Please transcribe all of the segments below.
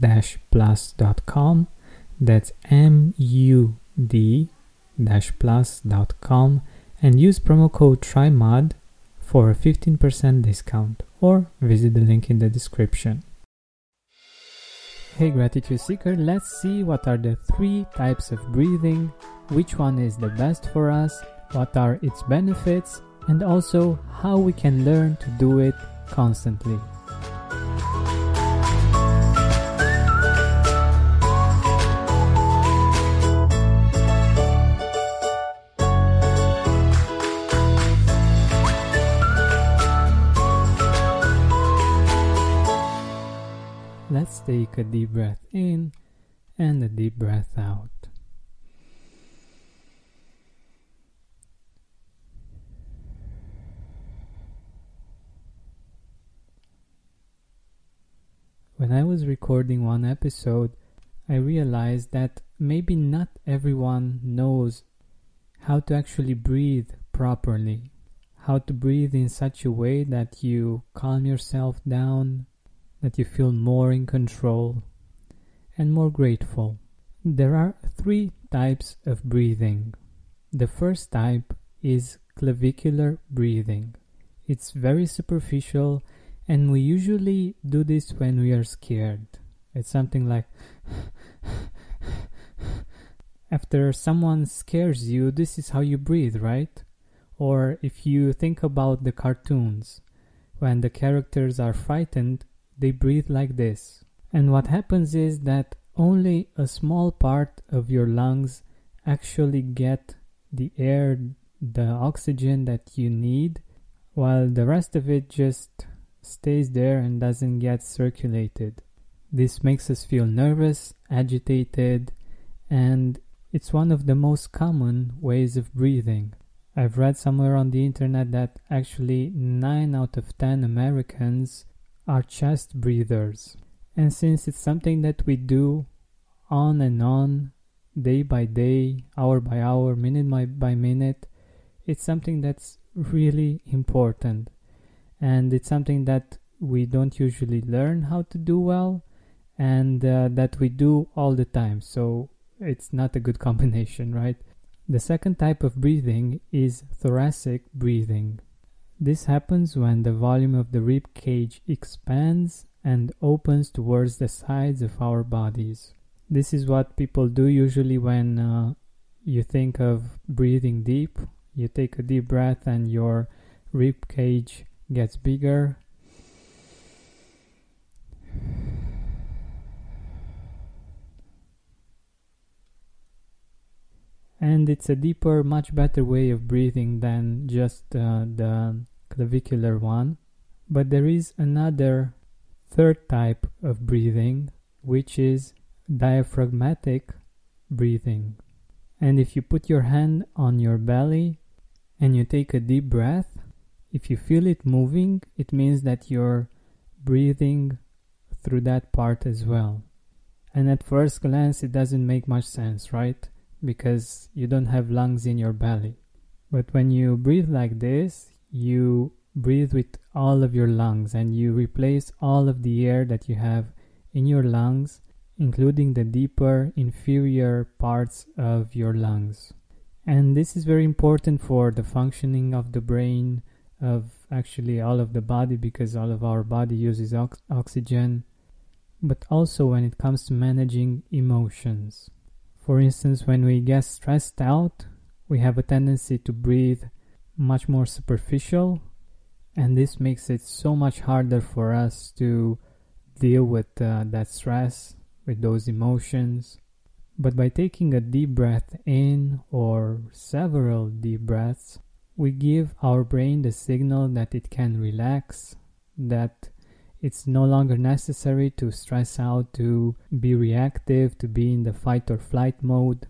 mood-plus.com. That's M U D plus.com and use promo code TRYMUD for a 15% discount or visit the link in the description. Hey Gratitude Seeker, let's see what are the three types of breathing, which one is the best for us, what are its benefits, and also how we can learn to do it constantly. Take a deep breath in and a deep breath out. When I was recording one episode, I realized that maybe not everyone knows how to actually breathe properly. How to breathe in such a way that you calm yourself down, that you feel more in control and more grateful. There are three types of breathing. The first type is clavicular breathing. It's very superficial and we usually do this when we are scared. It's something like after someone scares you, this is how you breathe, right? Or if you think about the cartoons, when the characters are frightened, they breathe like this. And what happens is that only a small part of your lungs actually get the air, the oxygen that you need, while the rest of it just stays there and doesn't get circulated. This makes us feel nervous, agitated, and it's one of the most common ways of breathing. I've read somewhere on the internet that actually 9 out of 10 Americans are chest breathers. And since it's something that we do on and on, day by day, hour by hour, minute by minute, it's something that's really important. And it's something that we don't usually learn how to do well and uh, that we do all the time. So it's not a good combination, right? The second type of breathing is thoracic breathing. This happens when the volume of the rib cage expands and opens towards the sides of our bodies. This is what people do usually when uh, you think of breathing deep. You take a deep breath and your rib cage gets bigger. And it's a deeper, much better way of breathing than just uh, the clavicular one. But there is another third type of breathing, which is diaphragmatic breathing. And if you put your hand on your belly and you take a deep breath, if you feel it moving, it means that you're breathing through that part as well. And at first glance, it doesn't make much sense, right? Because you don't have lungs in your belly. But when you breathe like this, you breathe with all of your lungs and you replace all of the air that you have in your lungs, including the deeper, inferior parts of your lungs. And this is very important for the functioning of the brain, of actually all of the body, because all of our body uses ox- oxygen, but also when it comes to managing emotions. For instance, when we get stressed out, we have a tendency to breathe much more superficial, and this makes it so much harder for us to deal with uh, that stress, with those emotions. But by taking a deep breath in or several deep breaths, we give our brain the signal that it can relax, that it's no longer necessary to stress out, to be reactive, to be in the fight or flight mode.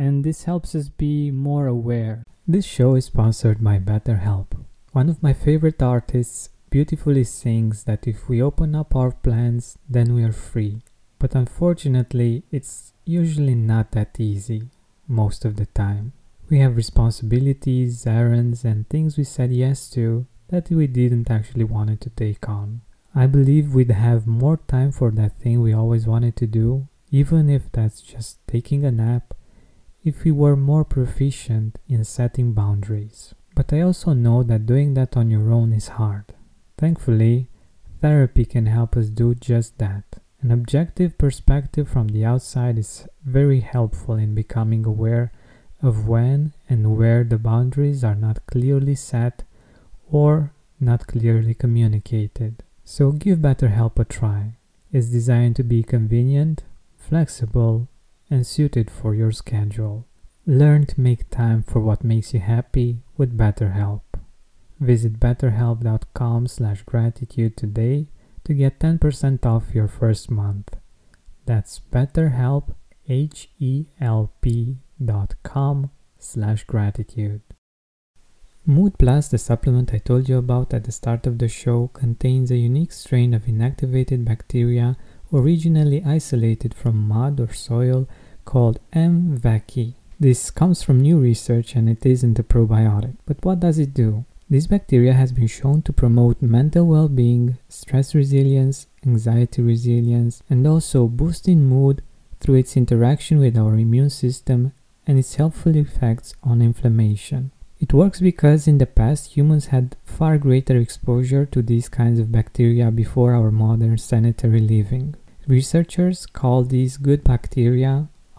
And this helps us be more aware. This show is sponsored by BetterHelp. One of my favorite artists beautifully sings that if we open up our plans, then we are free. But unfortunately, it's usually not that easy most of the time. We have responsibilities, errands, and things we said yes to that we didn't actually want to take on. I believe we'd have more time for that thing we always wanted to do, even if that's just taking a nap, if we were more proficient in setting boundaries. But I also know that doing that on your own is hard. Thankfully, therapy can help us do just that. An objective perspective from the outside is very helpful in becoming aware of when and where the boundaries are not clearly set or not clearly communicated. So give BetterHelp a try. It's designed to be convenient, flexible, and suited for your schedule. Learn to make time for what makes you happy with BetterHelp. Visit betterhelp.com/gratitude today to get 10% off your first month. That's betterhelp, H-E-L-P dot com slash gratitude. Mood Plus, the supplement I told you about at the start of the show, contains a unique strain of inactivated bacteria originally isolated from mud or soil called M. vaccae. This comes from new research and it isn't a probiotic. But what does it do? This bacteria has been shown to promote mental well being, stress resilience, anxiety resilience, and also boosting mood through its interaction with our immune system and its helpful effects on inflammation. It works because in the past humans had far greater exposure to these kinds of bacteria before our modern sanitary living. Researchers call these good bacteria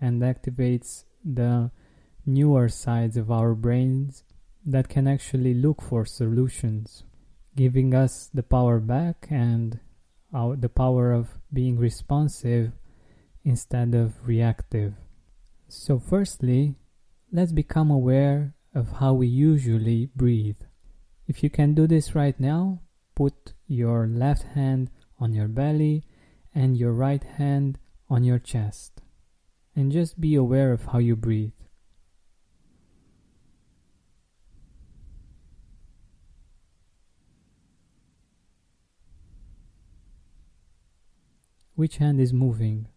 And activates the newer sides of our brains that can actually look for solutions, giving us the power back and our, the power of being responsive instead of reactive. So, firstly, let's become aware of how we usually breathe. If you can do this right now, put your left hand on your belly and your right hand on your chest. And just be aware of how you breathe. Which hand is moving?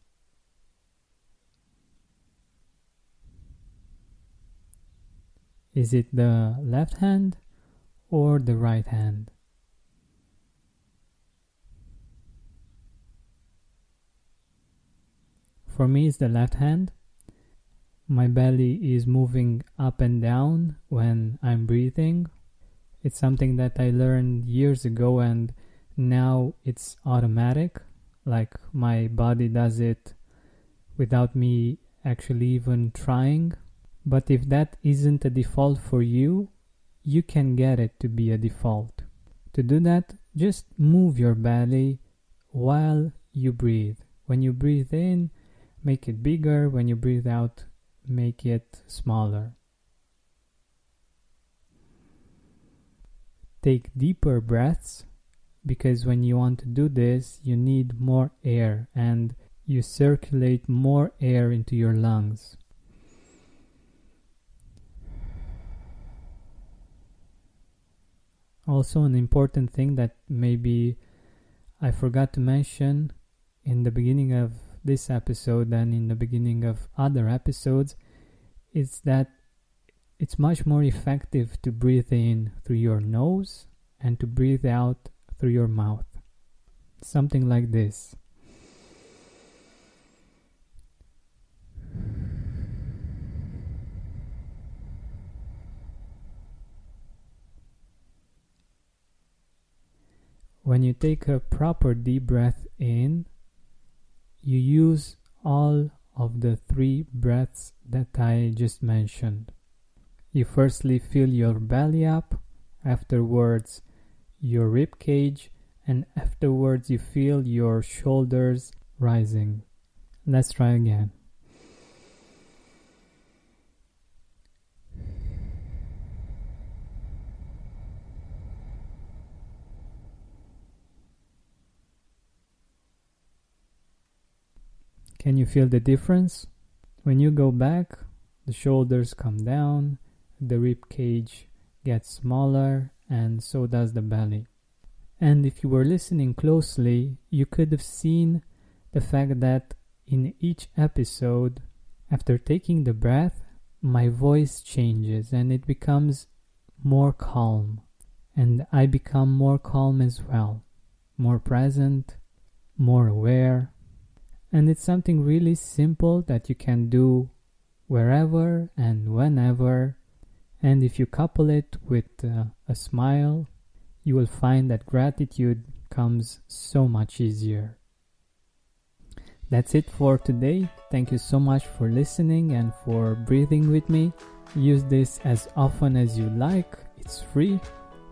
Is it the left hand or the right hand? For me, it's the left hand. My belly is moving up and down when I'm breathing. It's something that I learned years ago, and now it's automatic. Like my body does it without me actually even trying. But if that isn't a default for you, you can get it to be a default. To do that, just move your belly while you breathe. When you breathe in, make it bigger. When you breathe out, make it smaller. Take deeper breaths because when you want to do this, you need more air and you circulate more air into your lungs. Also, an important thing that maybe I forgot to mention in the beginning of this episode and in the beginning of other episodes is that it's much more effective to breathe in through your nose and to breathe out through your mouth. Something like this. When you take a proper deep breath in, you use all of the three breaths that I just mentioned. You firstly fill your belly up, afterwards your rib cage, and afterwards you feel your shoulders rising. Let's try again. Can you feel the difference? When you go back, the shoulders come down, the rib cage gets smaller, and so does the belly. And if you were listening closely, you could have seen the fact that in each episode, after taking the breath, my voice changes and it becomes more calm. And I become more calm as well, more present, more aware, and it's something really simple that you can do wherever and whenever. And if you couple it with uh, a smile, you will find that gratitude comes so much easier. That's it for today. Thank you so much for listening and for breathing with me. Use this as often as you like, it's free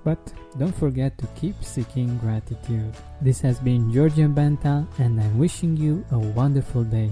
but don't forget to keep seeking gratitude. This has been Georgian Benta, and I'm wishing you a wonderful day.